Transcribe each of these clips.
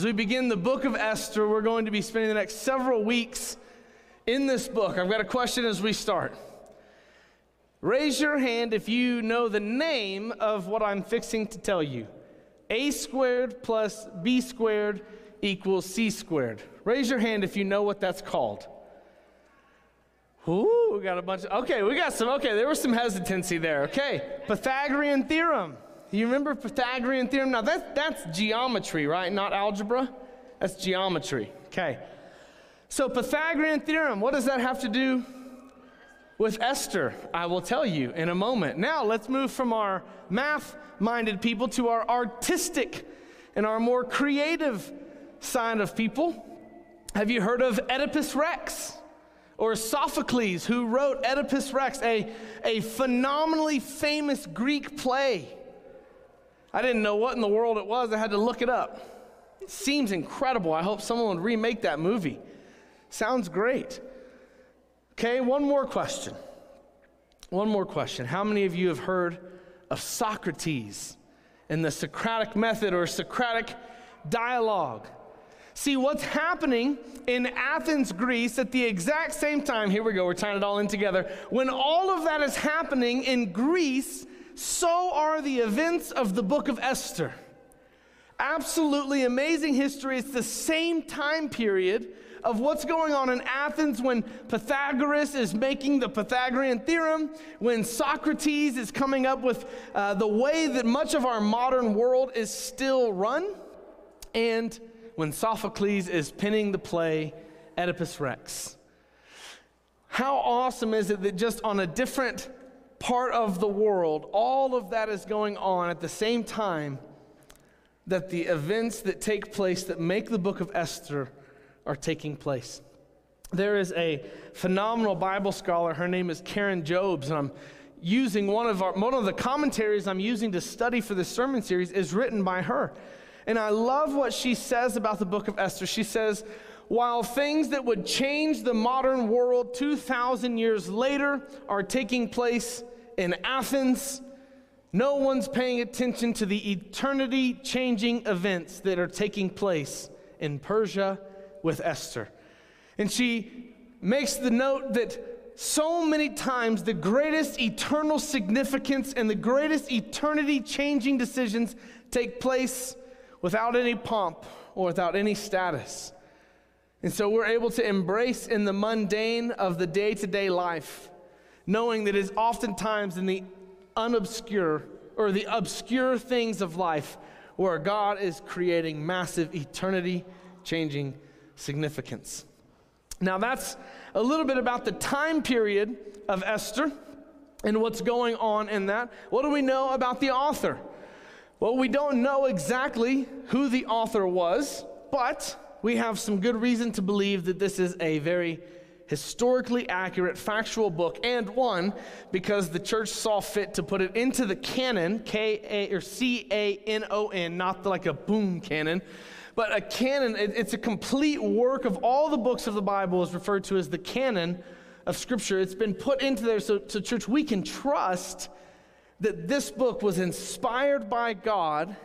As we begin the book of Esther, we're going to be spending the next several weeks in this book. I've got a question as we start. Raise your hand if you know the name of what I'm fixing to tell you. A squared plus B squared equals C squared. Raise your hand if you know what that's called. Ooh, we got a bunch of, okay, we got some, okay, there was some hesitancy there. Okay, Pythagorean theorem. You remember Pythagorean theorem? Now that's, that's geometry, right? Not algebra. That's geometry. Okay. So Pythagorean theorem, what does that have to do with Esther? I will tell you in a moment. Now let's move from our math minded people to our artistic and our more creative side of people. Have you heard of Oedipus Rex? Or Sophocles, who wrote Oedipus Rex, a, a phenomenally famous Greek play. I didn't know what in the world it was. I had to look it up. It seems incredible. I hope someone would remake that movie. Sounds great. Okay, one more question. One more question. How many of you have heard of Socrates and the Socratic method or Socratic dialogue? See, what's happening in Athens, Greece, at the exact same time, here we go, we're tying it all in together. When all of that is happening in Greece, so are the events of the book of Esther. Absolutely amazing history. It's the same time period of what's going on in Athens when Pythagoras is making the Pythagorean theorem, when Socrates is coming up with uh, the way that much of our modern world is still run, and when Sophocles is penning the play Oedipus Rex. How awesome is it that just on a different part of the world, all of that is going on at the same time that the events that take place that make the book of Esther are taking place. There is a phenomenal Bible scholar. Her name is Karen Jobes, and I'm using one of our one of the commentaries I'm using to study for this sermon series is written by her. And I love what she says about the book of Esther. She says, while things that would change the modern world 2,000 years later are taking place in Athens, no one's paying attention to the eternity changing events that are taking place in Persia with Esther. And she makes the note that so many times the greatest eternal significance and the greatest eternity changing decisions take place without any pomp or without any status. And so we're able to embrace in the mundane of the day to day life, knowing that it is oftentimes in the unobscure or the obscure things of life where God is creating massive eternity changing significance. Now, that's a little bit about the time period of Esther and what's going on in that. What do we know about the author? Well, we don't know exactly who the author was, but we have some good reason to believe that this is a very historically accurate, factual book, and one because the church saw fit to put it into the canon, K A or C A N O N, not like a boom cannon, but a canon. It, it's a complete work of all the books of the Bible is referred to as the canon of Scripture. It's been put into there so, so church, we can trust that this book was inspired by God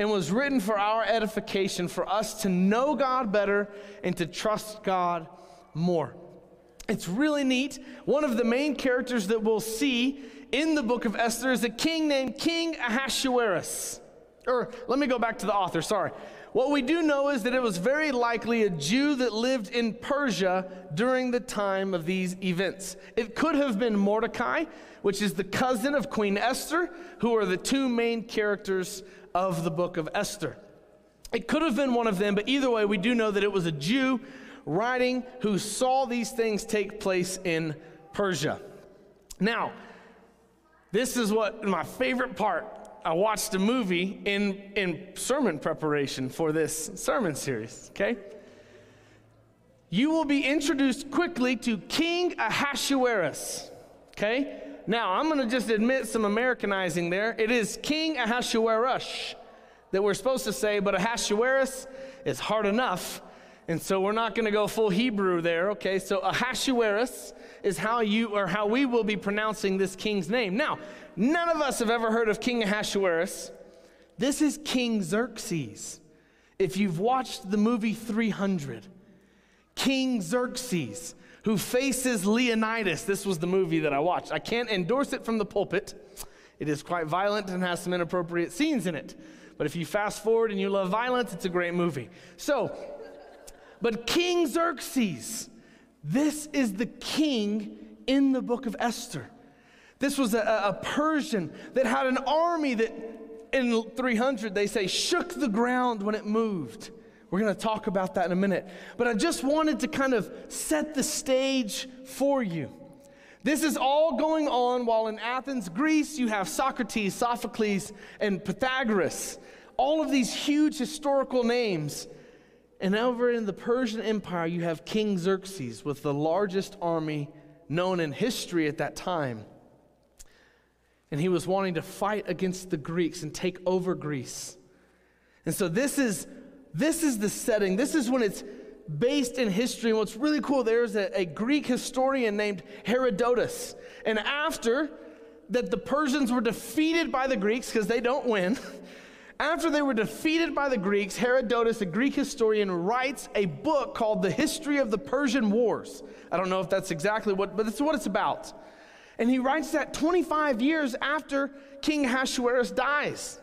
and was written for our edification, for us to know God better and to trust God more. It's really neat. One of the main characters that we'll see in the book of Esther is a king named King Ahasuerus. Or let me go back to the author, sorry. What we do know is that it was very likely a Jew that lived in Persia during the time of these events. It could have been Mordecai, which is the cousin of Queen Esther, who are the two main characters of the book of Esther. It could have been one of them, but either way, we do know that it was a Jew writing who saw these things take place in Persia. Now, this is what my favorite part I watched a movie in, in sermon preparation for this sermon series, okay? You will be introduced quickly to King Ahasuerus, okay? Now, I'm going to just admit some Americanizing there. It is King Ahasuerus that we're supposed to say, but Ahasuerus is hard enough. And so we're not going to go full Hebrew there, okay? So Ahasuerus is how you or how we will be pronouncing this king's name. Now, none of us have ever heard of King Ahasuerus. This is King Xerxes. if you've watched the movie 300, King Xerxes, who faces Leonidas, this was the movie that I watched. I can't endorse it from the pulpit. It is quite violent and has some inappropriate scenes in it. But if you fast forward and you love violence, it's a great movie. So, but King Xerxes, this is the king in the book of Esther. This was a, a Persian that had an army that in 300 they say shook the ground when it moved. We're going to talk about that in a minute. But I just wanted to kind of set the stage for you. This is all going on while in Athens, Greece, you have Socrates, Sophocles, and Pythagoras. All of these huge historical names. And over in the Persian Empire, you have King Xerxes with the largest army known in history at that time. And he was wanting to fight against the Greeks and take over Greece. And so this is this is the setting. This is when it's based in history. And what's really cool, there's a, a Greek historian named Herodotus. And after that the Persians were defeated by the Greeks, because they don't win, after they were defeated by the Greeks, Herodotus, a Greek historian, writes a book called The History of the Persian Wars. I don't know if that's exactly what, but it's what it's about. And he writes that 25 years after King Ahasuerus dies.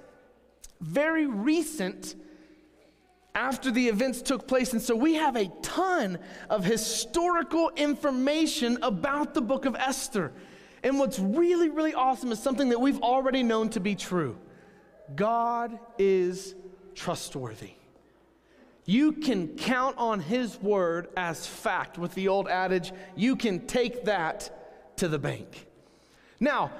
Very recent after the events took place. And so we have a ton of historical information about the book of Esther. And what's really, really awesome is something that we've already known to be true God is trustworthy. You can count on his word as fact with the old adage, you can take that to the bank. Now,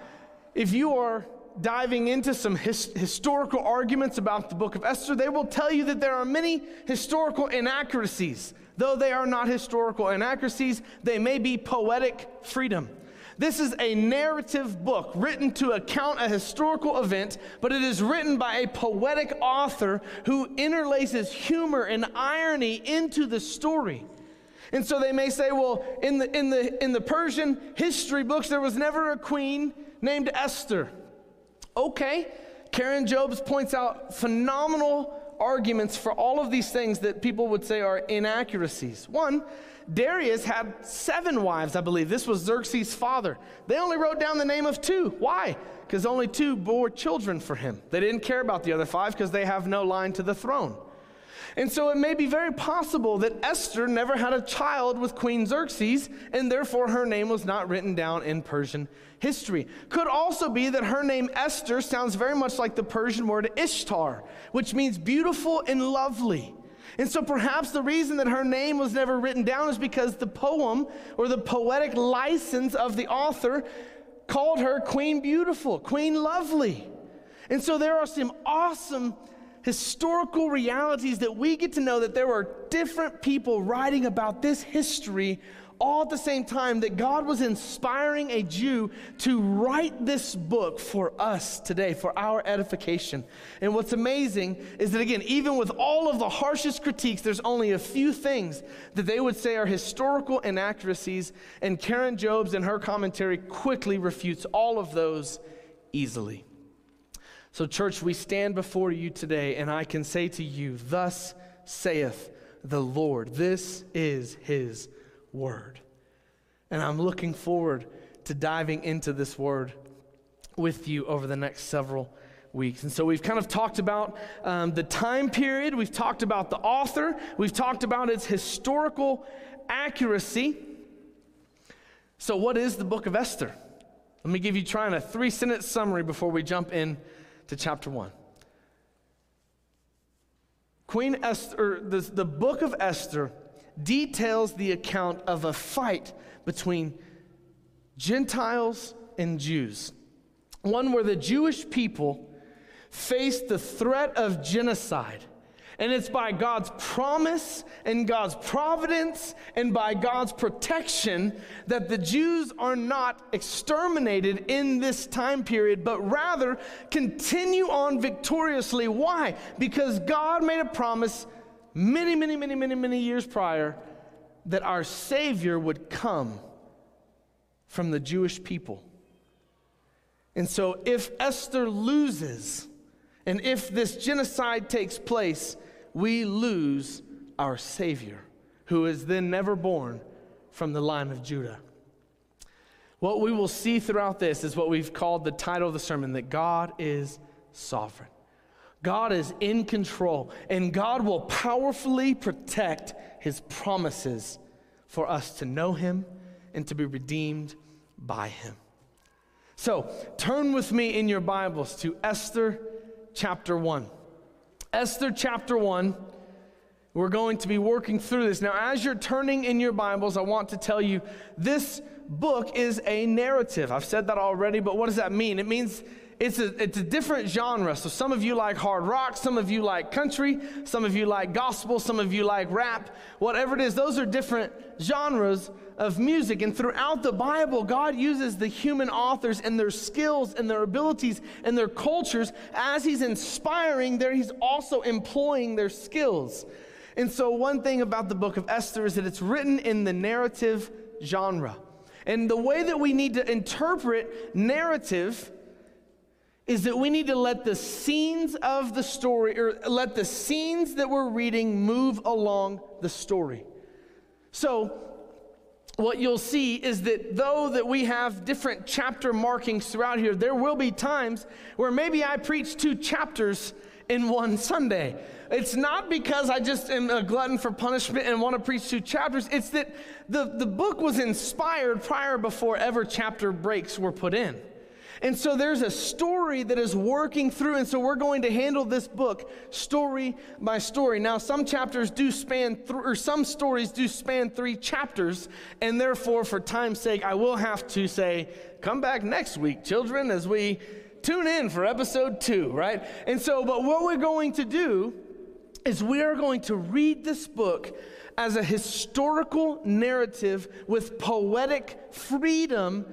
if you are diving into some his, historical arguments about the book of Esther, they will tell you that there are many historical inaccuracies. Though they are not historical inaccuracies, they may be poetic freedom. This is a narrative book written to account a historical event, but it is written by a poetic author who interlaces humor and irony into the story. And so they may say, well, in the, in the, in the Persian history books, there was never a queen named Esther. Okay, Karen Jobes points out phenomenal arguments for all of these things that people would say are inaccuracies. One, Darius had seven wives, I believe. This was Xerxes' father. They only wrote down the name of two. Why? Because only two bore children for him. They didn't care about the other five because they have no line to the throne. And so it may be very possible that Esther never had a child with Queen Xerxes, and therefore her name was not written down in Persian history. Could also be that her name Esther sounds very much like the Persian word Ishtar, which means beautiful and lovely. And so perhaps the reason that her name was never written down is because the poem or the poetic license of the author called her Queen Beautiful, Queen Lovely. And so there are some awesome historical realities that we get to know that there were different people writing about this history all at the same time that God was inspiring a Jew to write this book for us today, for our edification. And what's amazing is that, again, even with all of the harshest critiques, there's only a few things that they would say are historical inaccuracies, and Karen Jobes in her commentary quickly refutes all of those easily. So, church, we stand before you today, and I can say to you, Thus saith the Lord. This is his word. And I'm looking forward to diving into this word with you over the next several weeks. And so we've kind of talked about um, the time period, we've talked about the author, we've talked about its historical accuracy. So, what is the book of Esther? Let me give you trying a three sentence summary before we jump in to chapter 1. Queen Esther, the, the book of Esther details the account of a fight between Gentiles and Jews. One where the Jewish people faced the threat of genocide and it's by God's promise and God's providence and by God's protection that the Jews are not exterminated in this time period, but rather continue on victoriously. Why? Because God made a promise many, many, many, many, many years prior that our Savior would come from the Jewish people. And so if Esther loses, and if this genocide takes place, we lose our Savior, who is then never born from the line of Judah. What we will see throughout this is what we've called the title of the sermon that God is sovereign. God is in control, and God will powerfully protect his promises for us to know him and to be redeemed by him. So, turn with me in your Bibles to Esther chapter 1. Esther chapter 1. We're going to be working through this. Now, as you're turning in your Bibles, I want to tell you this book is a narrative. I've said that already, but what does that mean? It means it's a, it's a different genre. So some of you like hard rock, some of you like country, some of you like gospel, some of you like rap, whatever it is, those are different genres of music. And throughout the Bible, God uses the human authors and their skills and their abilities and their cultures as He's inspiring, there He's also employing their skills. And so, one thing about the book of Esther is that it's written in the narrative genre. And the way that we need to interpret narrative is that we need to let the scenes of the story, or let the scenes that we're reading move along the story. So, what you'll see is that though that we have different chapter markings throughout here, there will be times where maybe I preach two chapters in one Sunday. It's not because I just am a glutton for punishment and want to preach two chapters. It's that the, the book was inspired prior before ever chapter breaks were put in. And so there's a story that is working through, and so we're going to handle this book story by story. Now, some chapters do span, th- or some stories do span three chapters, and therefore, for time's sake, I will have to say, come back next week, children, as we tune in for episode two, right? And so, but what we're going to do is we are going to read this book as a historical narrative with poetic freedom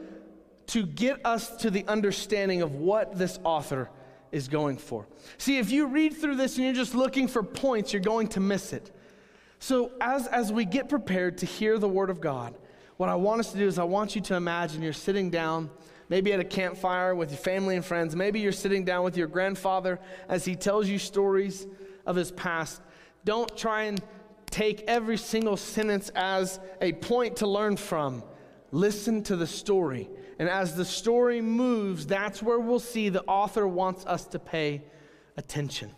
to get us to the understanding of what this author is going for. See, if you read through this and you're just looking for points, you're going to miss it. So, as, as we get prepared to hear the Word of God, what I want us to do is I want you to imagine you're sitting down, maybe at a campfire with your family and friends. Maybe you're sitting down with your grandfather as he tells you stories of his past. Don't try and take every single sentence as a point to learn from. Listen to the story and as the story moves, that's where we'll see the author wants us to pay attention.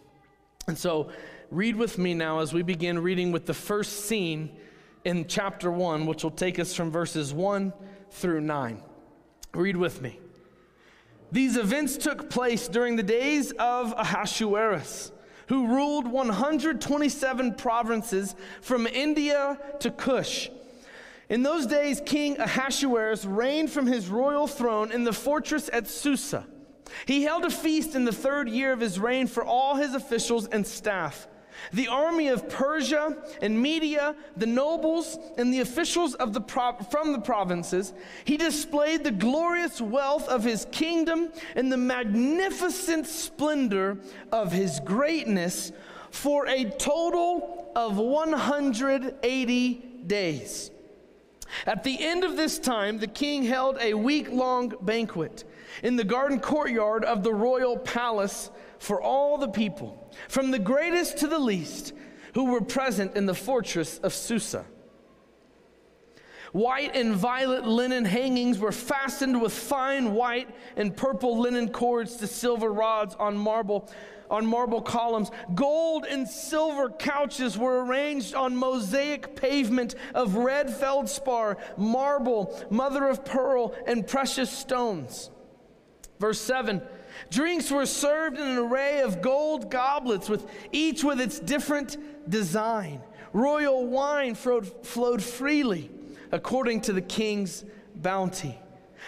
And so, read with me now as we begin reading with the first scene in chapter 1, which will take us from verses 1 through 9. Read with me. These events took place during the days of Ahasuerus, who ruled 127 provinces from India to Kush in those days, King Ahasuerus reigned from his royal throne in the fortress at Susa. He held a feast in the third year of his reign for all his officials and staff. The army of Persia and Media, the nobles, and the officials of the from the provinces, he displayed the glorious wealth of his kingdom and the magnificent splendor of his greatness for a total of 180 days. At the end of this time, the king held a week long banquet in the garden courtyard of the royal palace for all the people, from the greatest to the least, who were present in the fortress of Susa. White and violet linen hangings were fastened with fine white and purple linen cords to silver rods on marble on marble columns. Gold and silver couches were arranged on mosaic pavement of red feldspar, marble, mother of pearl, and precious stones. Verse 7 Drinks were served in an array of gold goblets, with each with its different design. Royal wine flowed, flowed freely according to the king's bounty.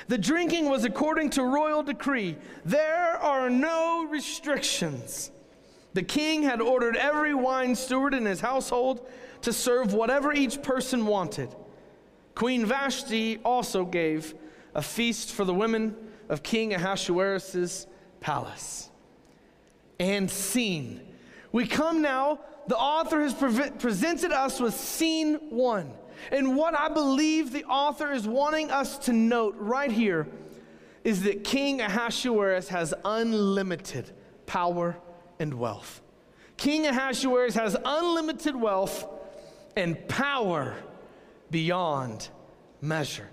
The drinking was according to royal decree. There are no restrictions. The king had ordered every wine steward in his household to serve whatever each person wanted. Queen Vashti also gave a feast for the women of King Ahasuerus' palace. And scene. We come now, the author has pre- presented us with scene one. And what I believe the author is wanting us to note right here is that King Ahasuerus has unlimited power and wealth. King Ahasuerus has unlimited wealth and power beyond measure.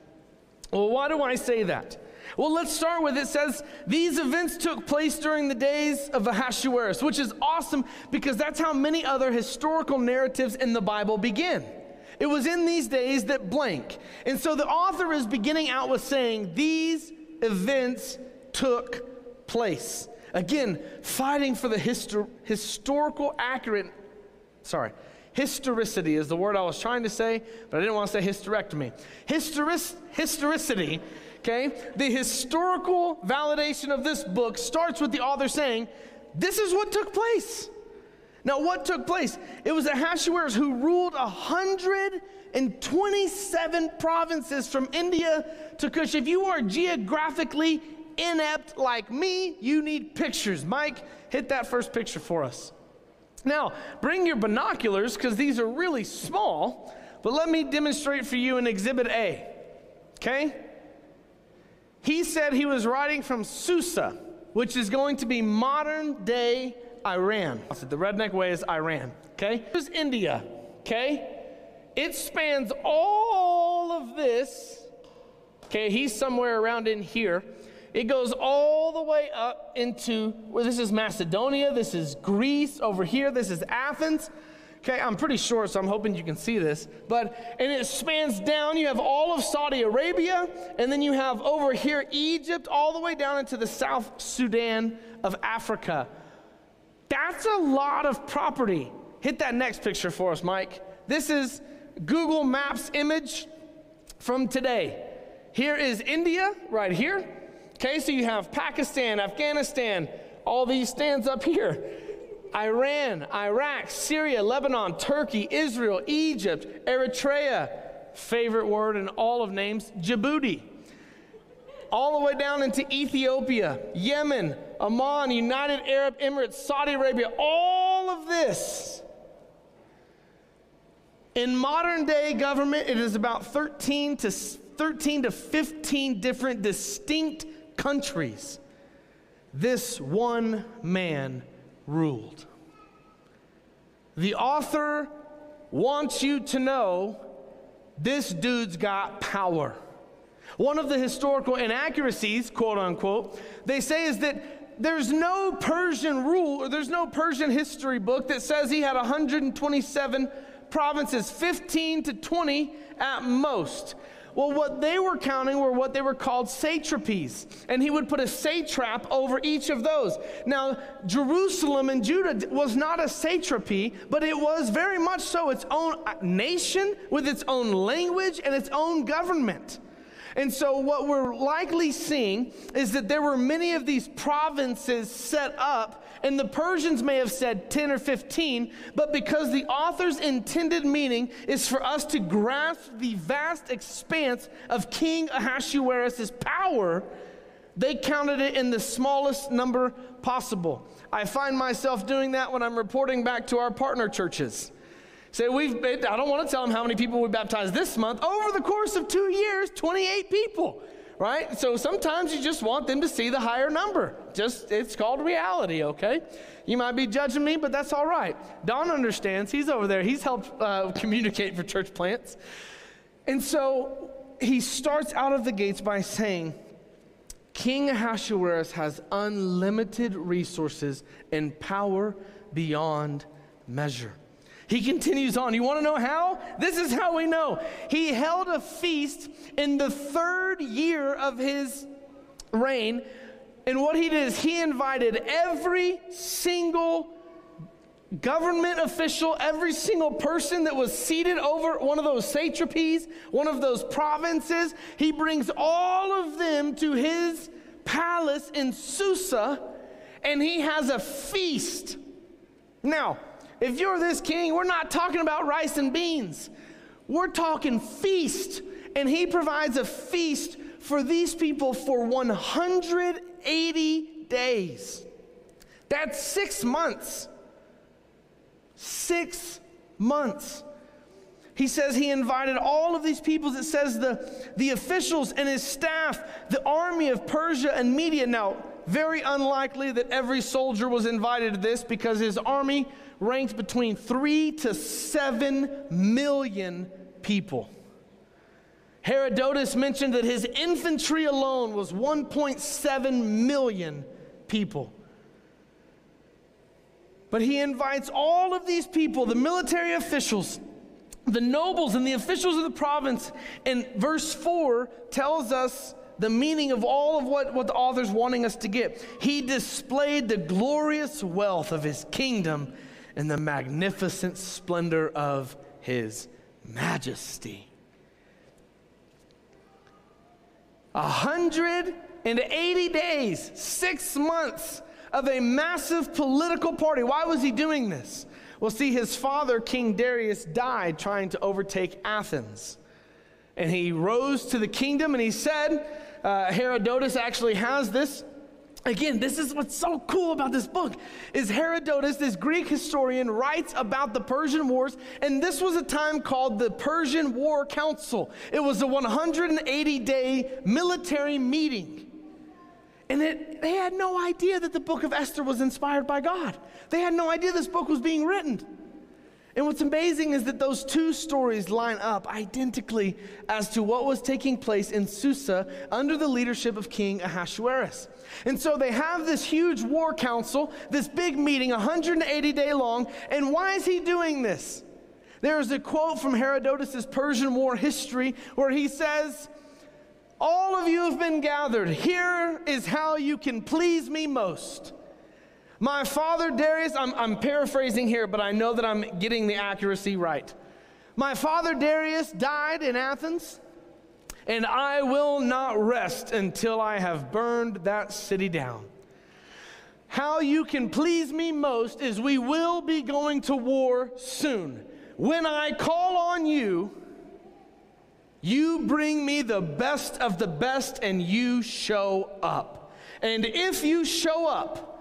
Well, why do I say that? Well, let's start with it says these events took place during the days of Ahasuerus, which is awesome because that's how many other historical narratives in the Bible begin. It was in these days that blank. And so the author is beginning out with saying these events took place. Again, fighting for the histor- historical accurate, sorry, historicity is the word I was trying to say, but I didn't want to say hysterectomy. Historic- historicity okay? The historical validation of this book starts with the author saying, This is what took place. Now, what took place? It was Ahasuerus who ruled 127 provinces from India to Kush. If you are geographically inept like me, you need pictures. Mike, hit that first picture for us. Now, bring your binoculars because these are really small, but let me demonstrate for you in Exhibit A. Okay? He said he was writing from Susa, which is going to be modern day Iran. The redneck way is Iran, okay? Here's India, okay? It spans all of this, okay? He's somewhere around in here. It goes all the way up into well, this is Macedonia, this is Greece over here, this is Athens. Okay, I'm pretty short, so I'm hoping you can see this. But, and it spans down. You have all of Saudi Arabia, and then you have over here Egypt, all the way down into the South Sudan of Africa. That's a lot of property. Hit that next picture for us, Mike. This is Google Maps image from today. Here is India right here. Okay, so you have Pakistan, Afghanistan, all these stands up here. Iran, Iraq, Syria, Lebanon, Turkey, Israel, Egypt, Eritrea, favorite word in all of names, Djibouti. All the way down into Ethiopia, Yemen, Oman, United Arab Emirates, Saudi Arabia, all of this. In modern day government, it is about 13 to 13 to 15 different distinct countries. This one man ruled. The author wants you to know this dude's got power. One of the historical inaccuracies, quote unquote, they say is that there's no Persian rule or there's no Persian history book that says he had 127 provinces, 15 to 20 at most. Well, what they were counting were what they were called satrapies, and he would put a satrap over each of those. Now, Jerusalem and Judah was not a satrapy, but it was very much so its own uh, nation with its own language and its own government. And so, what we're likely seeing is that there were many of these provinces set up and the Persians may have said 10 or 15, but because the author's intended meaning is for us to grasp the vast expanse of King Ahasuerus' power, they counted it in the smallest number possible. I find myself doing that when I'm reporting back to our partner churches. Say, we've, I don't want to tell them how many people we baptized this month. Over the course of two years, 28 people right? So sometimes you just want them to see the higher number. Just, it's called reality, okay? You might be judging me, but that's all right. Don understands. He's over there. He's helped uh, communicate for church plants. And so he starts out of the gates by saying, King Ahasuerus has unlimited resources and power beyond measure. He continues on. You want to know how? This is how we know. He held a feast in the third year of his reign. And what he did is he invited every single government official, every single person that was seated over one of those satrapies, one of those provinces, he brings all of them to his palace in Susa and he has a feast. Now, if you're this king, we're not talking about rice and beans. We're talking feast. And he provides a feast for these people for 180 days. That's six months. Six months. He says he invited all of these people. It says the, the officials and his staff, the army of Persia and Media. Now, very unlikely that every soldier was invited to this because his army ranked between three to seven million people. Herodotus mentioned that his infantry alone was 1.7 million people. But he invites all of these people, the military officials, the nobles, and the officials of the province. And verse 4 tells us the meaning of all of what, what the author's wanting us to get. He displayed the glorious wealth of his kingdom and the magnificent splendor of his majesty. 180 days, six months of a massive political party. Why was he doing this? Well, see, his father, King Darius, died trying to overtake Athens. And he rose to the kingdom and he said, uh, Herodotus actually has this Again, this is what's so cool about this book is Herodotus, this Greek historian, writes about the Persian Wars, and this was a time called the Persian War Council. It was a 180-day military meeting. And it, they had no idea that the book of Esther was inspired by God. They had no idea this book was being written. And what's amazing is that those two stories line up identically as to what was taking place in Susa under the leadership of King Ahasuerus. And so they have this huge war council, this big meeting, 180 day long. And why is he doing this? There is a quote from Herodotus' Persian War history where he says, All of you have been gathered. Here is how you can please me most. My father Darius, I'm, I'm paraphrasing here, but I know that I'm getting the accuracy right. My father Darius died in Athens, and I will not rest until I have burned that city down. How you can please me most is we will be going to war soon. When I call on you, you bring me the best of the best and you show up. And if you show up,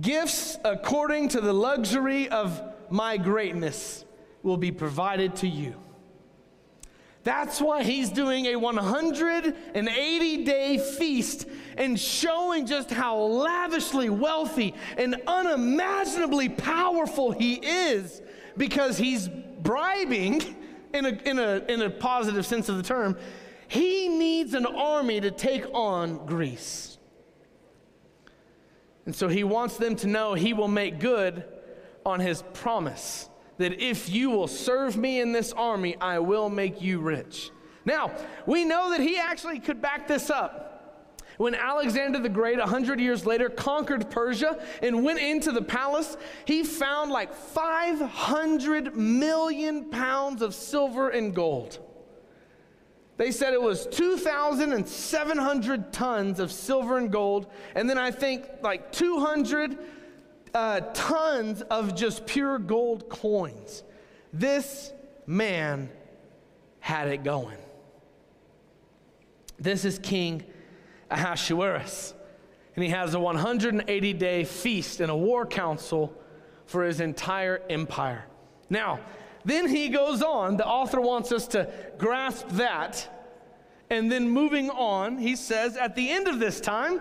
Gifts according to the luxury of my greatness will be provided to you. That's why he's doing a 180 day feast and showing just how lavishly wealthy and unimaginably powerful he is because he's bribing, in a, in a, in a positive sense of the term, he needs an army to take on Greece. And so he wants them to know he will make good on his promise that if you will serve me in this army, I will make you rich. Now, we know that he actually could back this up. When Alexander the Great, 100 years later, conquered Persia and went into the palace, he found like 500 million pounds of silver and gold. They said it was 2,700 tons of silver and gold, and then I think like 200 uh, tons of just pure gold coins. This man had it going. This is King Ahasuerus, and he has a 180 day feast and a war council for his entire empire. Now, then he goes on, the author wants us to grasp that. And then moving on, he says, at the end of this time,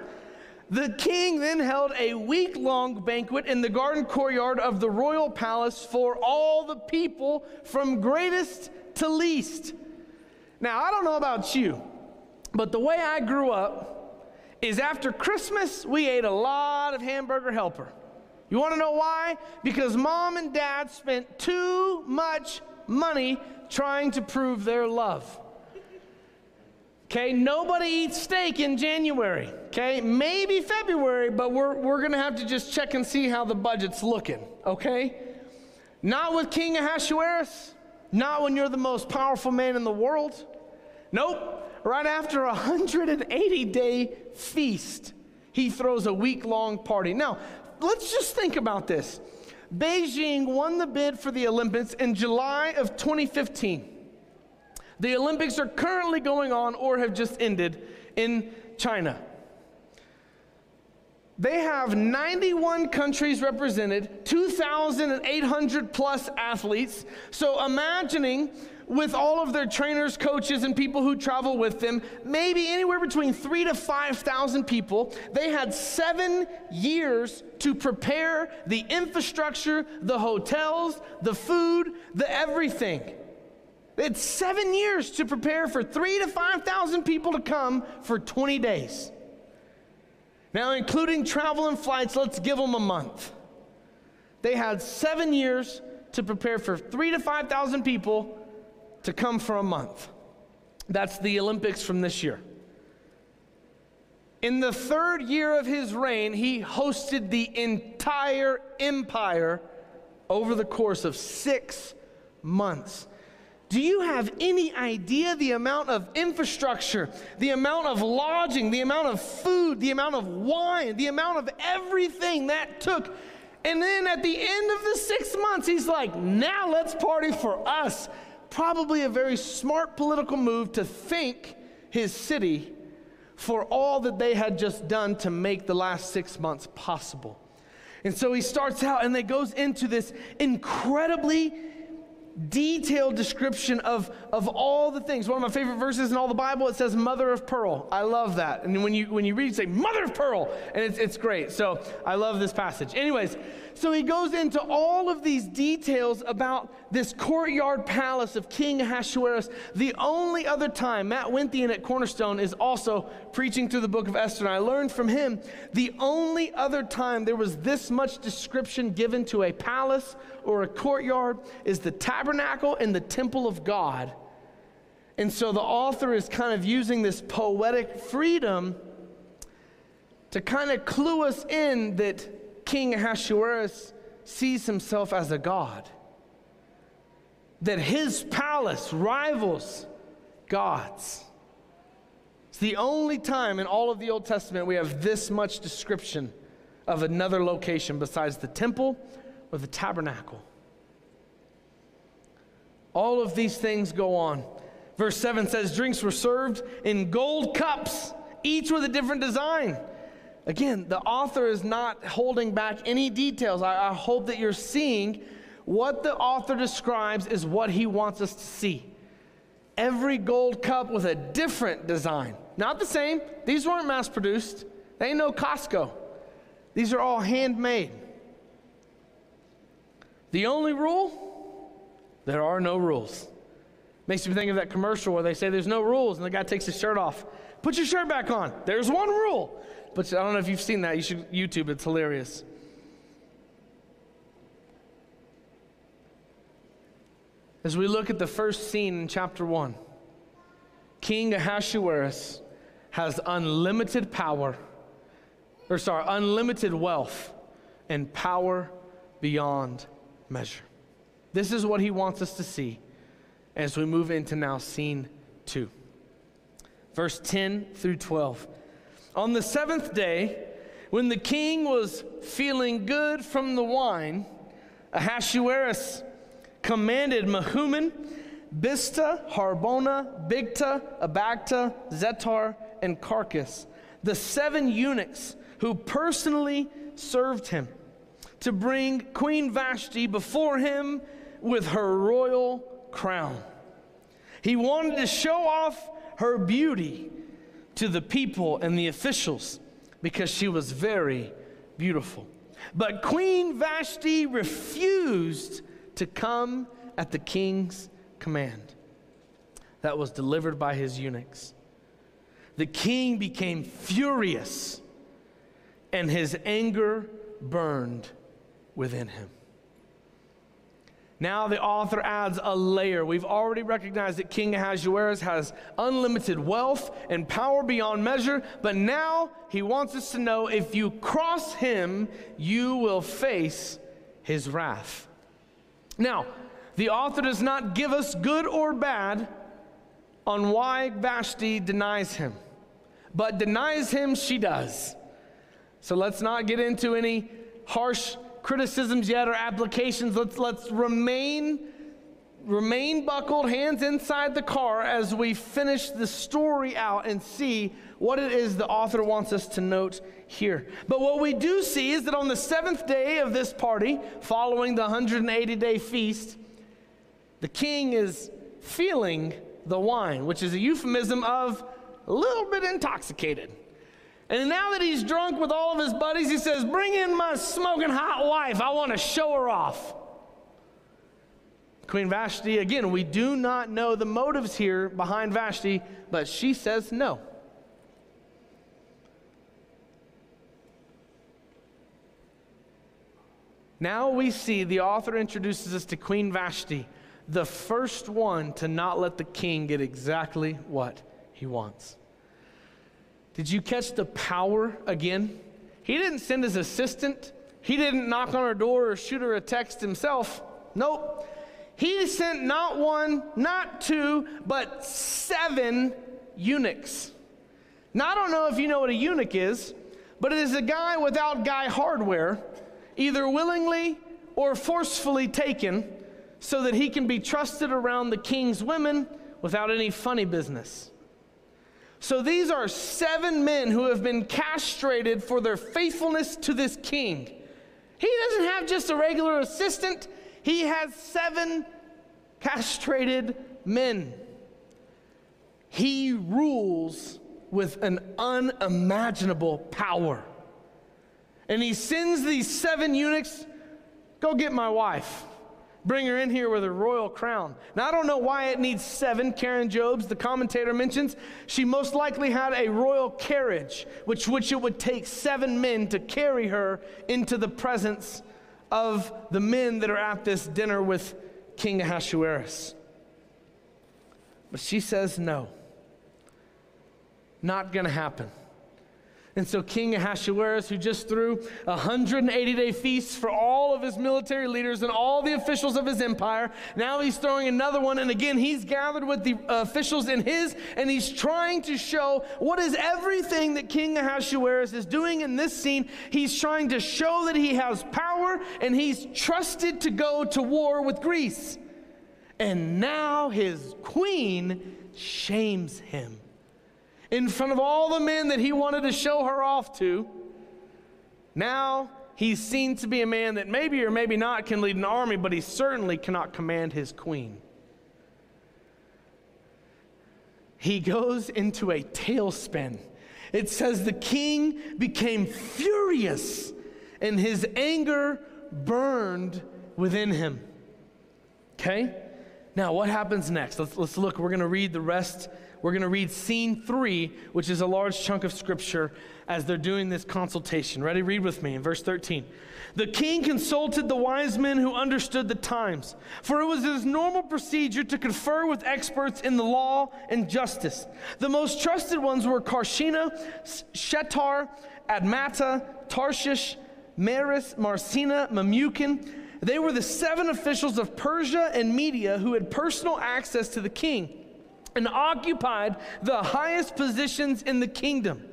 the king then held a week long banquet in the garden courtyard of the royal palace for all the people from greatest to least. Now, I don't know about you, but the way I grew up is after Christmas, we ate a lot of hamburger helper. You want to know why? Because mom and dad spent too much money trying to prove their love. Okay, nobody eats steak in January. Okay, maybe February, but we're, we're gonna have to just check and see how the budget's looking. Okay, not with King Ahasuerus, not when you're the most powerful man in the world. Nope, right after a 180 day feast, he throws a week long party. Now, let's just think about this. Beijing won the bid for the Olympics in July of 2015. The Olympics are currently going on or have just ended in China. They have 91 countries represented, 2,800 plus athletes. So imagining with all of their trainers, coaches, and people who travel with them, maybe anywhere between three to 5,000 people. They had seven years to prepare the infrastructure, the hotels, the food, the everything. They had seven years to prepare for three to 5,000 people to come for 20 days. Now, including travel and flights, let's give them a month. They had seven years to prepare for three to 5,000 people to come for a month. That's the Olympics from this year. In the third year of his reign, he hosted the entire empire over the course of six months. Do you have any idea the amount of infrastructure, the amount of lodging, the amount of food, the amount of wine, the amount of everything that took? And then at the end of the six months, he's like, now let's party for us probably a very smart political move to thank his city for all that they had just done to make the last six months possible. And so he starts out and they goes into this incredibly detailed description of, of all the things. One of my favorite verses in all the Bible, it says mother of pearl. I love that. And when you when you read, you say mother of pearl, and it's, it's great. So I love this passage. Anyways, so he goes into all of these details about this courtyard palace of King Ahasuerus. The only other time Matt Winthian at Cornerstone is also preaching through the book of Esther, and I learned from him the only other time there was this much description given to a palace or a courtyard is the tabernacle and the temple of God. And so the author is kind of using this poetic freedom to kind of clue us in that King Ahasuerus sees himself as a god, that his palace rivals God's. It's the only time in all of the Old Testament we have this much description of another location besides the temple or the tabernacle. All of these things go on. Verse 7 says, Drinks were served in gold cups, each with a different design. Again, the author is not holding back any details. I, I, hope that you're seeing what the author describes is what he wants us to see. Every gold cup with a different design. Not the same. These weren't mass produced, they ain't no Costco. These are all handmade. The only rule, there are no rules. Makes me think of that commercial where they say there's no rules and the guy takes his shirt off. Put your shirt back on. There's one rule. But I don't know if you've seen that. You should YouTube, it's hilarious. As we look at the first scene in chapter 1, King Ahasuerus has unlimited power, or sorry, unlimited wealth and power beyond measure. This is what he wants us to see as we move into now scene two. Verse 10 through 12. On the seventh day, when the king was feeling good from the wine, Ahasuerus commanded Mehuman, Biztha, Harbona, Bigtha, Abagtha, Zethar, and Carkas, the seven eunuchs who personally served him to bring Queen Vashti before him with her royal crown. He wanted to show off her beauty to the people and the officials because she was very beautiful. But Queen Vashti refused to come at the king's command that was delivered by his eunuchs. The king became furious and his anger burned within him. Now the author adds a layer. We've already recognized that King Ahasuerus has unlimited wealth and power beyond measure, but now he wants us to know if you cross him, you will face his wrath. Now, the author does not give us good or bad on why Vashti denies him, but denies him she does. So let's not get into any harsh criticisms yet or applications. Let's, let's remain, remain buckled, hands inside the car as we finish the story out and see what it is the author wants us to note here. But what we do see is that on the seventh day of this party, following the 180 day feast, the king is feeling the wine, which is a euphemism of a little bit intoxicated. And now that he's drunk with all of his buddies, he says, Bring in my smoking hot wife. I want to show her off. Queen Vashti, again, we do not know the motives here behind Vashti, but she says no. Now we see the author introduces us to Queen Vashti, the first one to not let the king get exactly what he wants. Did you catch the power again? He didn't send his assistant, he didn't knock on her door or shoot her a text himself. Nope. He sent not one, not two, but seven eunuchs. Now, I don't know if you know what a eunuch is, but it is a guy without guy hardware, either willingly or forcefully taken, so that he can be trusted around the king's women without any funny business. So these are seven men who have been castrated for their faithfulness to this king. He doesn't have just a regular assistant, he has seven castrated men. He rules with an unimaginable power. And he sends these seven eunuchs go get my wife. Bring her in here with a royal crown. Now, I don't know why it needs seven. Karen Jobes, the commentator, mentions she most likely had a royal carriage, which, which it would take seven men to carry her into the presence of the men that are at this dinner with King Ahasuerus. But she says no. Not going to happen. And so King Ahasuerus, who just threw a 180 day feast for all of his military leaders and all the officials of his empire, now he's throwing another one. And again, he's gathered with the officials in his, and he's trying to show what is everything that King Ahasuerus is doing in this scene. He's trying to show that he has power and he's trusted to go to war with Greece. And now his queen shames him in front of all the men that he wanted to show her off to. Now he's seen to be a man that maybe or maybe not can lead an army, but he certainly cannot command his queen. He goes into a tailspin. It says the king became furious and his anger burned within him. Okay? Now, what happens next? Let's, let's look. We're going to read the rest we're going to read scene three, which is a large chunk of scripture as they're doing this consultation. Ready? Read with me in verse 13. The king consulted the wise men who understood the times, for it was his normal procedure to confer with experts in the law and justice. The most trusted ones were Carshena, Shethar, Admatha, Tarshish, Meres, Marsena, Memucan. They were the seven officials of Persia and Media who had personal access to the king and occupied the highest positions in the kingdom.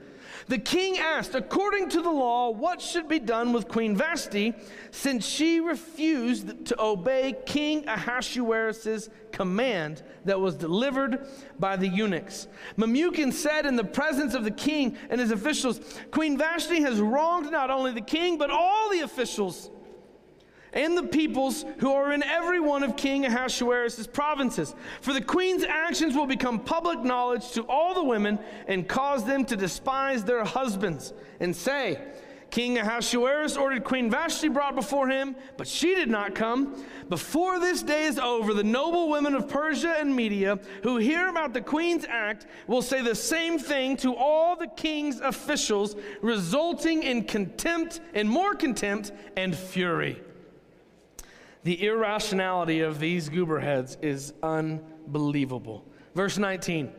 The king asked, according to the law, what should be done with Queen Vashti since she refused to obey King Ahasuerus' command that was delivered by the eunuchs. Memucan said in the presence of the king and his officials, Queen Vashti has wronged not only the king, but all the officials and the peoples who are in every one of King Ahasuerus' provinces. For the queen's actions will become public knowledge to all the women and cause them to despise their husbands and say, King Ahasuerus ordered Queen Vashti brought before him, but she did not come. Before this day is over, the noble women of Persia and Media who hear about the queen's act will say the same thing to all the king's officials, resulting in contempt and more contempt and fury. The irrationality of these gooberheads is unbelievable. Verse 19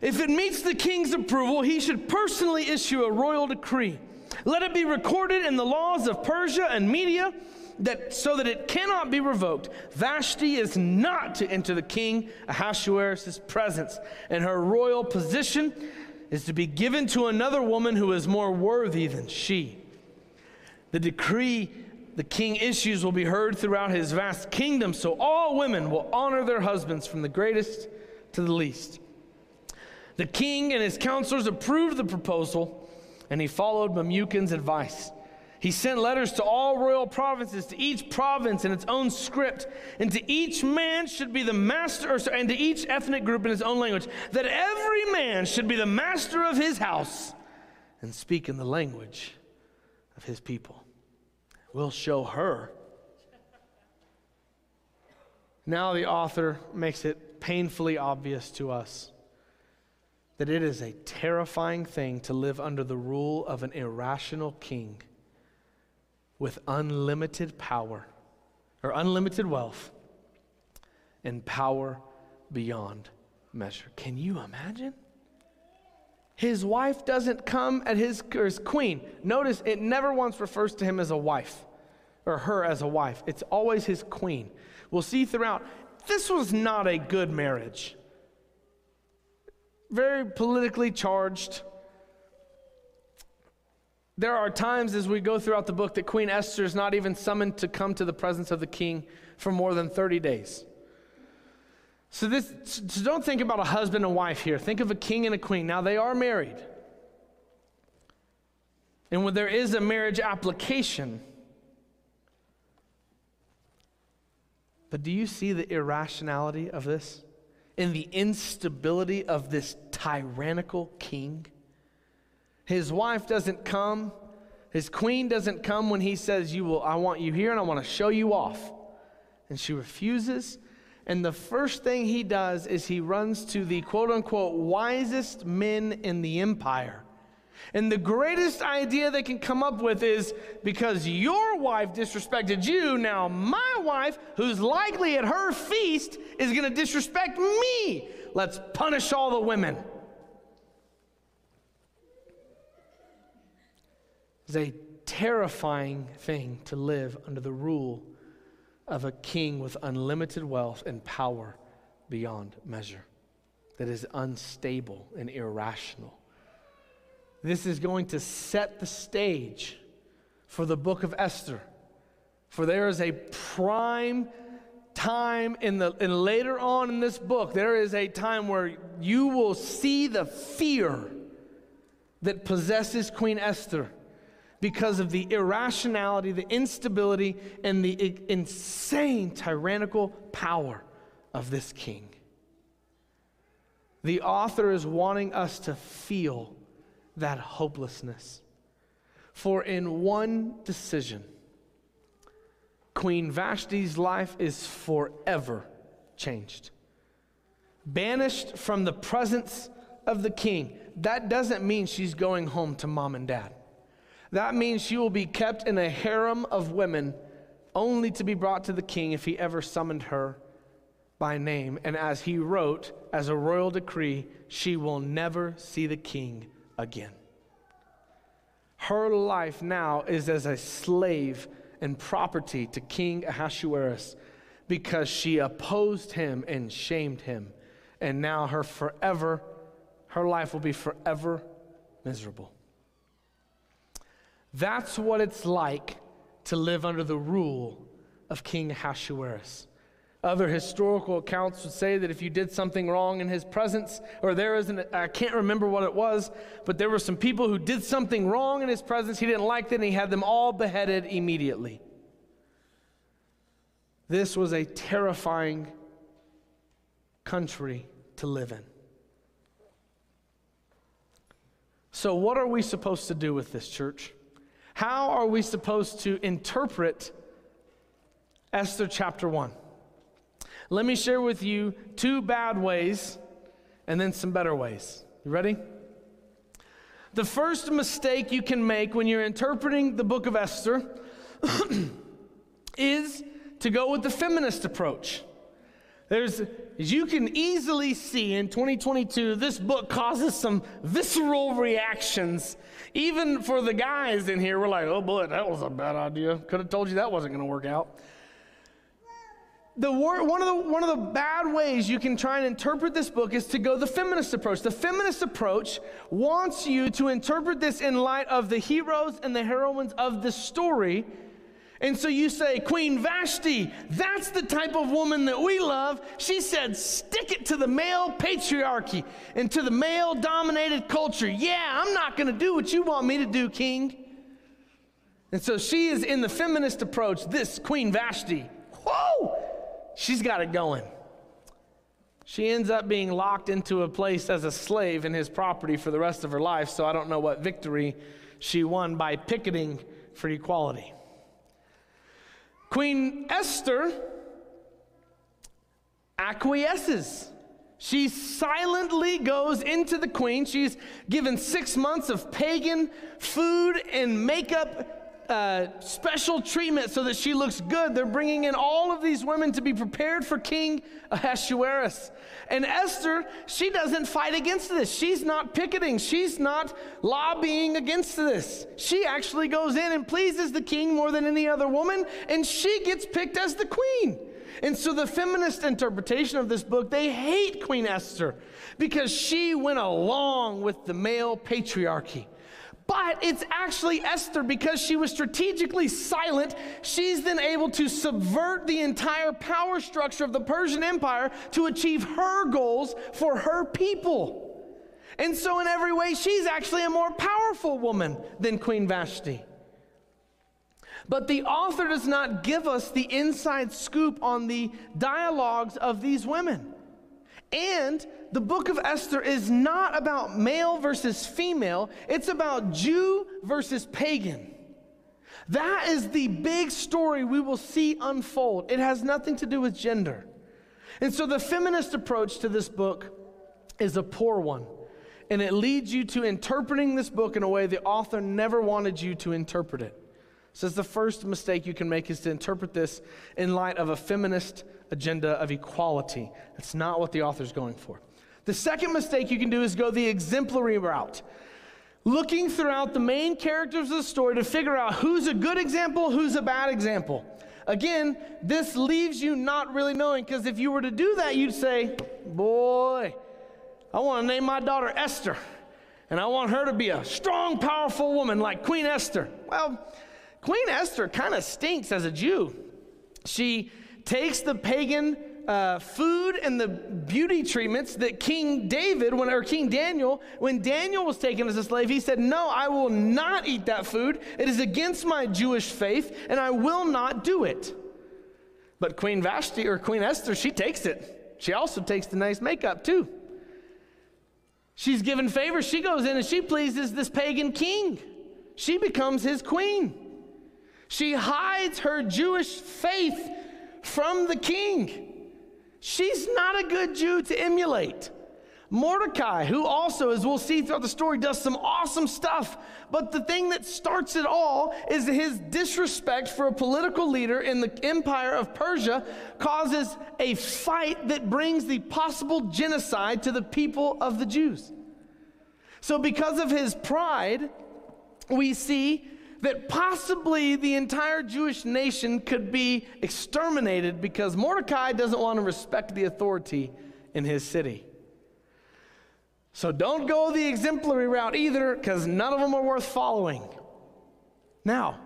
If it meets the king's approval, he should personally issue a royal decree. Let it be recorded in the laws of Persia and Media that so that it cannot be revoked. Vashti is not to enter the king Ahasuerus' presence, and her royal position is to be given to another woman who is more worthy than she. The decree the king issues will be heard throughout his vast kingdom, so all women will honor their husbands from the greatest to the least. The king and his counselors approved the proposal, and he followed Memucan's advice. He sent letters to all royal provinces, to each province in its own script, and to each man should be the master, or, and to each ethnic group in its own language, that every man should be the master of his house and speak in the language of his people. We'll show her. Now the author makes it painfully obvious to us that it is a terrifying thing to live under the rule of an irrational king with unlimited power or unlimited wealth and power beyond measure. Can you imagine? His wife doesn't come at his, or his queen. Notice it never once refers to him as a wife or her as a wife. It's always his queen. We'll see throughout. This was not a good marriage. Very politically charged there are times as we go throughout the book that Queen Esther is not even summoned to come to the presence of the king for more than 30 days. So, this, so don't think about a husband and wife here. Think of a king and a queen. Now, they are married. And when there is a marriage application, but do you see the irrationality of this? In the instability of this tyrannical king? His wife doesn't come. His queen doesn't come when he says, You will, I want you here and I want to show you off. And she refuses. And the first thing he does is he runs to the quote unquote wisest men in the empire. And the greatest idea they can come up with is because your wife disrespected you, now my wife, who's likely at her feast, is going to disrespect me. Let's punish all the women. It's a terrifying thing to live under the rule of a king with unlimited wealth and power beyond measure, that is unstable and irrational. This is going to set the stage for the book of Esther. For there is a prime time in the and later on in this book there is a time where you will see the fear that possesses Queen Esther because of the irrationality, the instability, and the insane tyrannical power of this king. The author is wanting us to feel that hopelessness. For in one decision, Queen Vashti's life is forever changed. Banished from the presence of the king. That doesn't mean she's going home to mom and dad. That means she will be kept in a harem of women, only to be brought to the king if he ever summoned her by name. And as he wrote, as a royal decree, she will never see the king again. Her life now is as a slave and property to King Ahasuerus because she opposed him and shamed him. And now her forever, her life will be forever miserable. That's what it's like to live under the rule of King Ahasuerus. Other historical accounts would say that if you did something wrong in his presence, or there is an, I can't remember what it was, but there were some people who did something wrong in his presence. He didn't like that, and he had them all beheaded immediately. This was a terrifying country to live in. So, what are we supposed to do with this church? How are we supposed to interpret Esther chapter 1? Let me share with you two bad ways and then some better ways. You ready? The first mistake you can make when you're interpreting the book of Esther is to go with the feminist approach. There's, as you can easily see in 2022, this book causes some visceral reactions. Even for the guys in here, we're like, oh boy, that was a bad idea. Could have told you that wasn't going to work out. The one, of the, one of the bad ways you can try and interpret this book is to go the feminist approach. The feminist approach wants you to interpret this in light of the heroes and the heroines of the story and so you say, Queen Vashti, that's the type of woman that we love. She said, stick it to the male patriarchy and to the male dominated culture. Yeah, I'm not going to do what you want me to do, king. And so she is in the feminist approach, this Queen Vashti. Whoa! She's got it going. She ends up being locked into a place as a slave in his property for the rest of her life, so I don't know what victory she won by picketing for equality. Queen Esther acquiesces. She silently goes into the queen. She's given six months of pagan food and makeup uh, special treatment so that she looks good. They're bringing in all of these women to be prepared for King Ahasuerus. And Esther, she doesn't fight against this. She's not picketing. She's not lobbying against this. She actually goes in and pleases the king more than any other woman, and she gets picked as the queen. And so the feminist interpretation of this book, they hate Queen Esther because she went along with the male patriarchy. But it's actually Esther because she was strategically silent. She's then able to subvert the entire power structure of the Persian Empire to achieve her goals for her people. And so, in every way, she's actually a more powerful woman than Queen Vashti. But the author does not give us the inside scoop on the dialogues of these women. And the book of Esther is not about male versus female, it's about Jew versus pagan. That is the big story we will see unfold. It has nothing to do with gender. And so the feminist approach to this book is a poor one. And it leads you to interpreting this book in a way the author never wanted you to interpret it. Says the first mistake you can make is to interpret this in light of a feminist agenda of equality. That's not what the author's going for. The second mistake you can do is go the exemplary route. Looking throughout the main characters of the story to figure out who's a good example, who's a bad example. Again, this leaves you not really knowing because if you were to do that, you'd say, Boy, I want to name my daughter Esther, and I want her to be a strong, powerful woman like Queen Esther. Well, Queen Esther kind of stinks as a Jew. She takes the pagan uh, food and the beauty treatments that King David, when, or King Daniel, when Daniel was taken as a slave, he said, No, I will not eat that food. It is against my Jewish faith, and I will not do it. But Queen Vashti or Queen Esther, she takes it. She also takes the nice makeup, too. She's given favor. She goes in and she pleases this pagan king. She becomes his queen. She hides her Jewish faith from the king. She's not a good Jew to emulate. Mordecai, who also, as we'll see throughout the story, does some awesome stuff. But the thing that starts it all is his disrespect for a political leader in the empire of Persia causes a fight that brings the possible genocide to the people of the Jews. So, because of his pride, we see that possibly the entire Jewish nation could be exterminated because Mordecai doesn't want to respect the authority in his city. So don't go the exemplary route either because none of them are worth following. Now,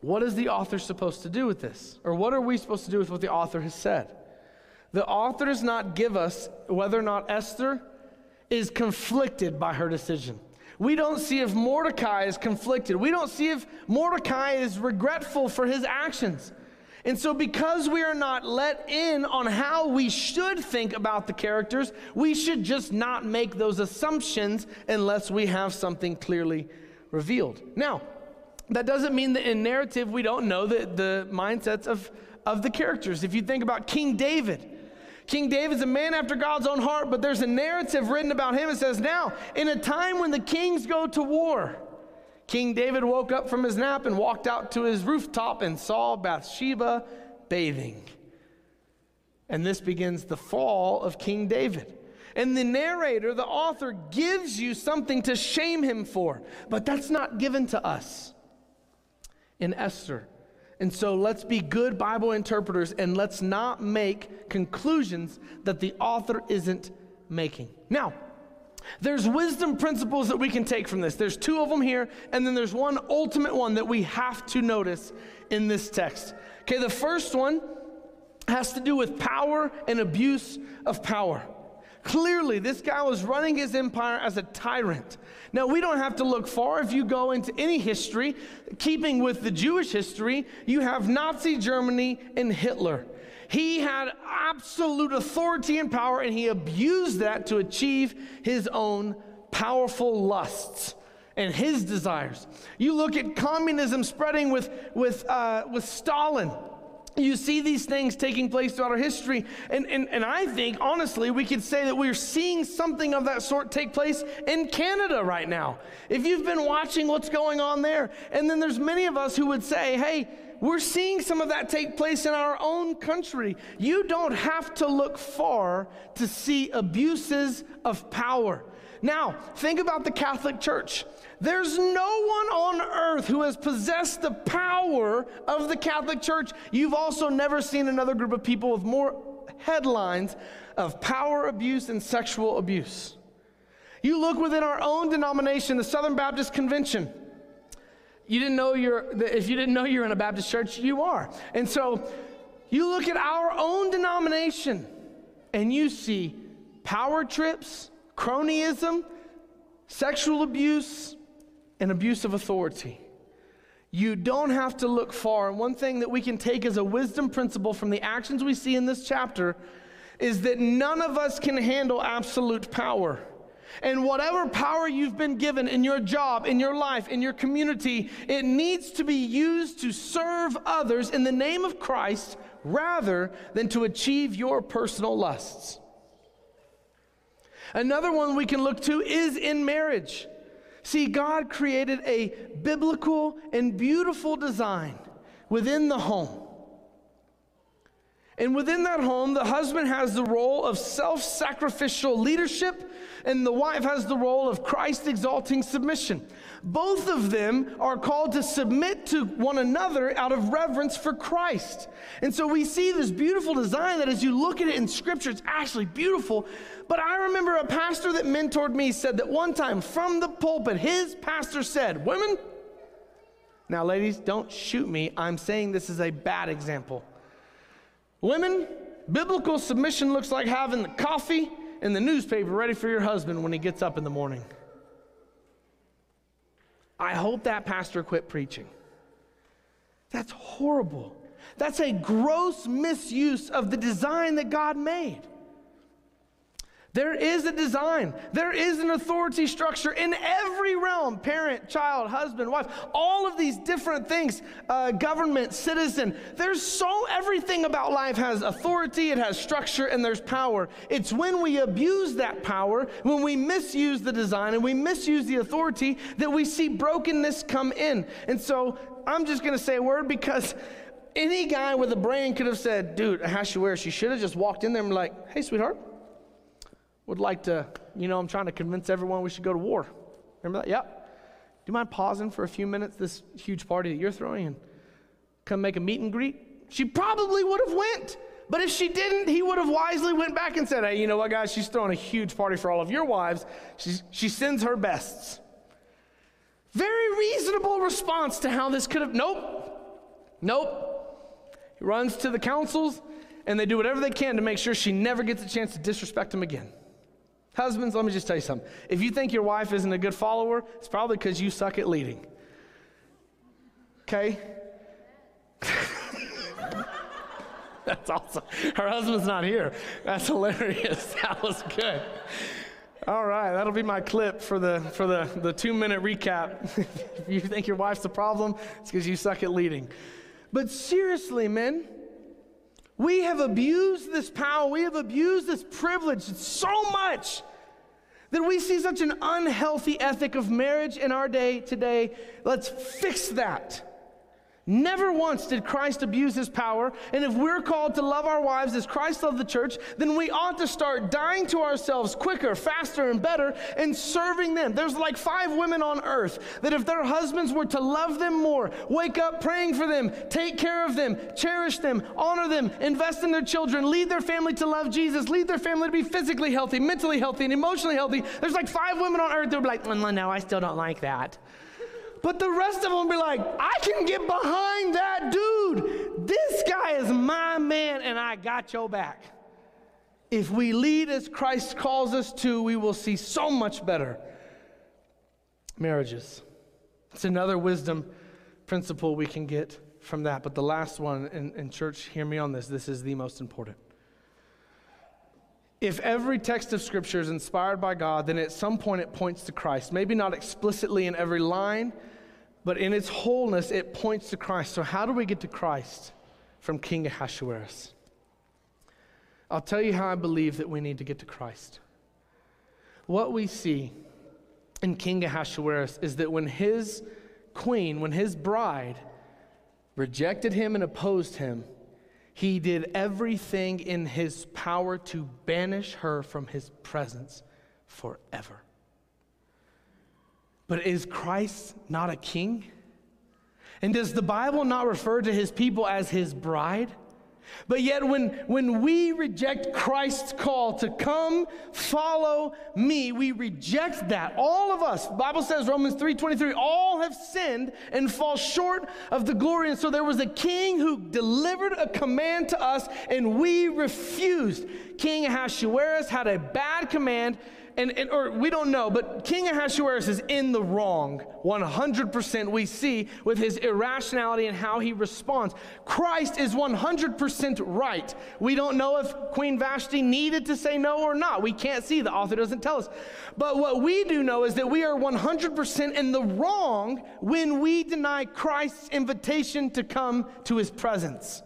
what is the author supposed to do with this? Or what are we supposed to do with what the author has said? The author does not give us whether or not Esther is conflicted by her decision. We don't see if Mordecai is conflicted. We don't see if Mordecai is regretful for his actions. And so, because we are not let in on how we should think about the characters, we should just not make those assumptions unless we have something clearly revealed. Now, that doesn't mean that in narrative we don't know the, the mindsets of, of the characters. If you think about King David, King David's a man after God's own heart, but there's a narrative written about him. It says, Now, in a time when the kings go to war, King David woke up from his nap and walked out to his rooftop and saw Bathsheba bathing. And this begins the fall of King David. And the narrator, the author, gives you something to shame him for, but that's not given to us. In Esther, and so let's be good Bible interpreters and let's not make conclusions that the author isn't making. Now, there's wisdom principles that we can take from this. There's two of them here, and then there's one ultimate one that we have to notice in this text. Okay, the first one has to do with power and abuse of power. Clearly, this guy was running his empire as a tyrant. Now, we don't have to look far. If you go into any history, keeping with the Jewish history, you have Nazi Germany and Hitler. He had absolute authority and power, and he abused that to achieve his own powerful lusts and his desires. You look at communism spreading with, with, uh, with Stalin. You see these things taking place throughout our history. And, and, and I think, honestly, we could say that we're seeing something of that sort take place in Canada right now. If you've been watching what's going on there, and then there's many of us who would say, hey, we're seeing some of that take place in our own country. You don't have to look far to see abuses of power. Now, think about the Catholic Church. There's no one on earth who has possessed the power of the Catholic Church. You've also never seen another group of people with more headlines of power abuse and sexual abuse. You look within our own denomination, the Southern Baptist Convention. You didn't know you're, if you didn't know you're in a Baptist church, you are. And so you look at our own denomination and you see power trips, cronyism, sexual abuse, and abuse of authority. You don't have to look far. And one thing that we can take as a wisdom principle from the actions we see in this chapter is that none of us can handle absolute power. And whatever power you've been given in your job, in your life, in your community, it needs to be used to serve others in the name of Christ rather than to achieve your personal lusts. Another one we can look to is in marriage. See, God created a biblical and beautiful design within the home. And within that home, the husband has the role of self sacrificial leadership, and the wife has the role of Christ exalting submission. Both of them are called to submit to one another out of reverence for Christ. And so we see this beautiful design that as you look at it in Scripture, it's actually beautiful. But I remember a pastor that mentored me said that one time from the pulpit, his pastor said, Women, now ladies, don't shoot me. I'm saying this is a bad example. Women, biblical submission looks like having the coffee and the newspaper ready for your husband when he gets up in the morning. I hope that pastor quit preaching. That's horrible. That's a gross misuse of the design that God made. There is a design, there is an authority structure in every realm parent, child, husband, wife, all of these different things, uh, government, citizen. There's so everything about life has authority, it has structure, and there's power. It's when we abuse that power, when we misuse the design and we misuse the authority, that we see brokenness come in. And so I'm just going to say a word because any guy with a brain could have said, dude, wears, she should have just walked in there and be like, hey, sweetheart would like to, you know, I'm trying to convince everyone we should go to war. Remember that? Yep. Do you mind pausing for a few minutes, this huge party that you're throwing, and come make a meet and greet? She probably would have went. But if she didn't, he would have wisely went back and said, hey, you know what, guys, she's throwing a huge party for all of your wives. She's, she sends her bests. Very reasonable response to how this could have, nope, nope. He runs to the councils, and they do whatever they can to make sure she never gets a chance to disrespect him again. Husbands, let me just tell you something. If you think your wife isn't a good follower, it's probably because you suck at leading. Okay? That's awesome. Her husband's not here. That's hilarious. That was good. All right, that'll be my clip for the for the, the two minute recap. if you think your wife's the problem, it's because you suck at leading. But seriously, men, we have abused this power, we have abused this privilege so much that we see such an unhealthy ethic of marriage in our day today. Let's fix that. Never once did Christ abuse his power. And if we're called to love our wives as Christ loved the church, then we ought to start dying to ourselves quicker, faster, and better and serving them. There's like five women on earth that if their husbands were to love them more, wake up praying for them, take care of them, cherish them, honor them, invest in their children, lead their family to love Jesus, lead their family to be physically healthy, mentally healthy, and emotionally healthy. There's like five women on earth that would be like, mm, no, I still don't like that. But the rest of them be like, I can get behind that dude. This guy is my man, and I got your back. If we lead as Christ calls us to, we will see so much better marriages. It's another wisdom principle we can get from that. But the last one, in, in church, hear me on this. This is the most important. If every text of Scripture is inspired by God, then at some point it points to Christ. Maybe not explicitly in every line, but in its wholeness, it points to Christ. So, how do we get to Christ from King Ahasuerus? I'll tell you how I believe that we need to get to Christ. What we see in King Ahasuerus is that when his queen, when his bride rejected him and opposed him, he did everything in his power to banish her from his presence forever. But is Christ not a king? And does the Bible not refer to his people as his bride? But yet, when, when we reject Christ's call to come follow me, we reject that. All of us, Bible says, Romans 3.23, all have sinned and fall short of the glory. And so there was a king who delivered a command to us, and we refused. King Ahasuerus had a bad command and, and, or we don't know, but King Ahasuerus is in the wrong 100%. We see with his irrationality and how he responds. Christ is 100% right. We don't know if Queen Vashti needed to say no or not. We can't see. The author doesn't tell us. But what we do know is that we are 100% in the wrong when we deny Christ's invitation to come to his presence.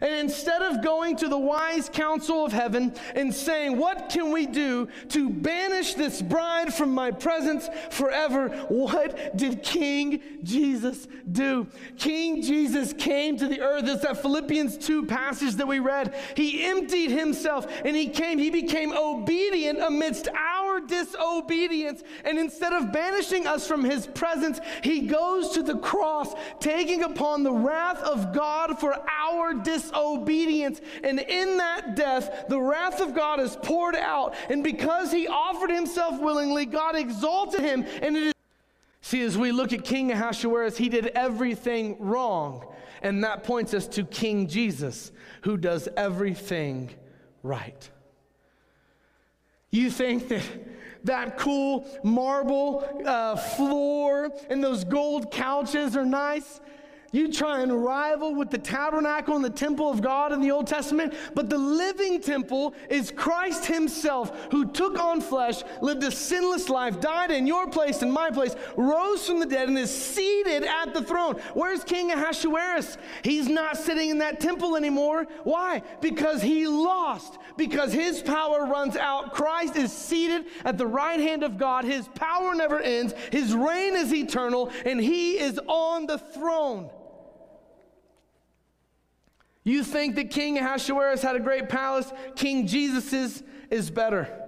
And instead of going to the wise counsel of heaven and saying, What can we do to banish this bride from my presence forever? What did King Jesus do? King Jesus came to the earth. It's that Philippians 2 passage that we read. He emptied himself and he came, he became obedient amidst our disobedience. And instead of banishing us from his presence, he goes to the cross, taking upon the wrath of God for our disobedience. And in that death, the wrath of God is poured out. And because he offered himself willingly, God exalted him. And it is. See, as we look at King Ahasuerus, he did everything wrong. And that points us to King Jesus, who does everything right. You think that that cool marble uh, floor and those gold couches are nice? You try and rival with the tabernacle and the temple of God in the Old Testament, but the living temple is Christ Himself who took on flesh, lived a sinless life, died in your place and my place, rose from the dead, and is seated at the throne. Where's King Ahasuerus? He's not sitting in that temple anymore. Why? Because he lost, because his power runs out. Christ is seated at the right hand of God. His power never ends, his reign is eternal, and he is on the throne. You think that King Ahasuerus had a great palace? King Jesus's is better.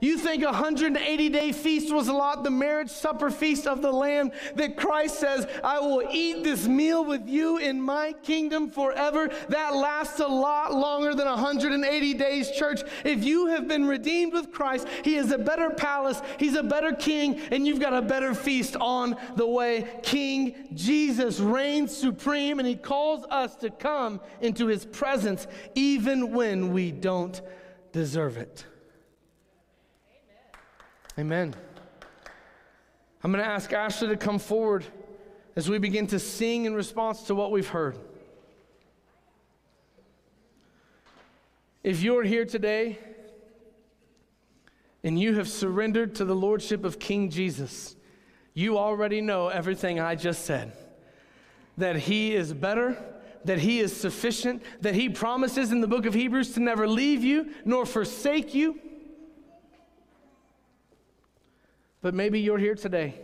You think a 180 day feast was a lot, the marriage supper feast of the Lamb that Christ says, I will eat this meal with you in my kingdom forever. That lasts a lot longer than 180 days, church. If you have been redeemed with Christ, He is a better palace, He's a better king, and you've got a better feast on the way. King Jesus reigns supreme, and He calls us to come into His presence even when we don't deserve it. Amen. I'm going to ask Ashley to come forward as we begin to sing in response to what we've heard. If you're here today and you have surrendered to the Lordship of King Jesus, you already know everything I just said that He is better, that He is sufficient, that He promises in the book of Hebrews to never leave you nor forsake you. But maybe you're here today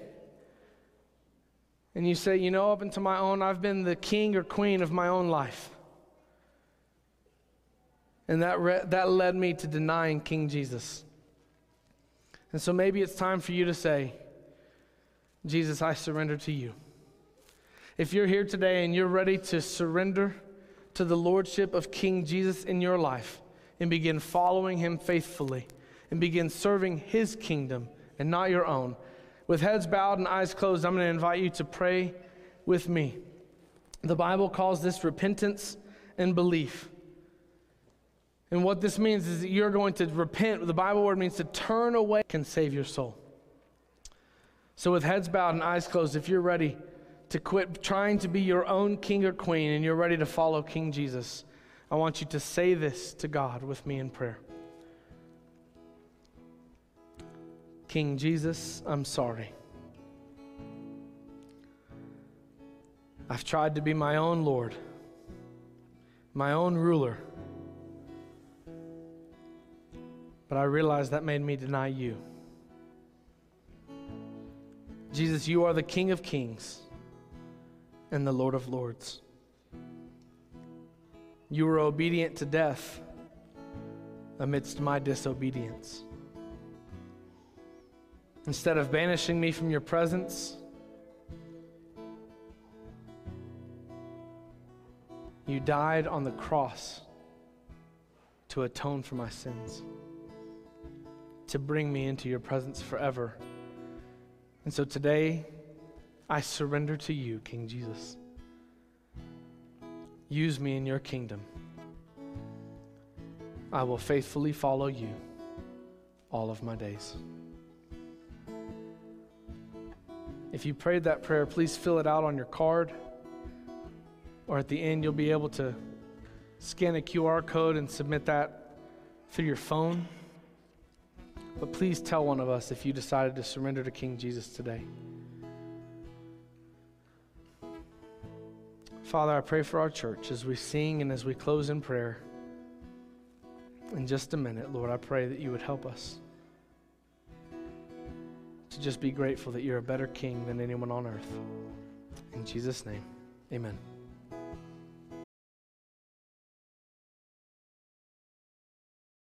and you say, you know, up until my own, I've been the king or queen of my own life. And that, re- that led me to denying King Jesus. And so maybe it's time for you to say, Jesus, I surrender to you. If you're here today and you're ready to surrender to the lordship of King Jesus in your life and begin following him faithfully and begin serving his kingdom and not your own. With heads bowed and eyes closed, I'm going to invite you to pray with me. The Bible calls this repentance and belief. And what this means is that you're going to repent. The Bible word means to turn away, can save your soul. So, with heads bowed and eyes closed, if you're ready to quit trying to be your own king or queen and you're ready to follow King Jesus, I want you to say this to God with me in prayer. King Jesus, I'm sorry. I've tried to be my own Lord, my own ruler, but I realized that made me deny you. Jesus, you are the King of kings and the Lord of lords. You were obedient to death amidst my disobedience. Instead of banishing me from your presence, you died on the cross to atone for my sins, to bring me into your presence forever. And so today, I surrender to you, King Jesus. Use me in your kingdom. I will faithfully follow you all of my days. If you prayed that prayer, please fill it out on your card. Or at the end, you'll be able to scan a QR code and submit that through your phone. But please tell one of us if you decided to surrender to King Jesus today. Father, I pray for our church as we sing and as we close in prayer. In just a minute, Lord, I pray that you would help us to just be grateful that you're a better king than anyone on earth. In Jesus' name, amen.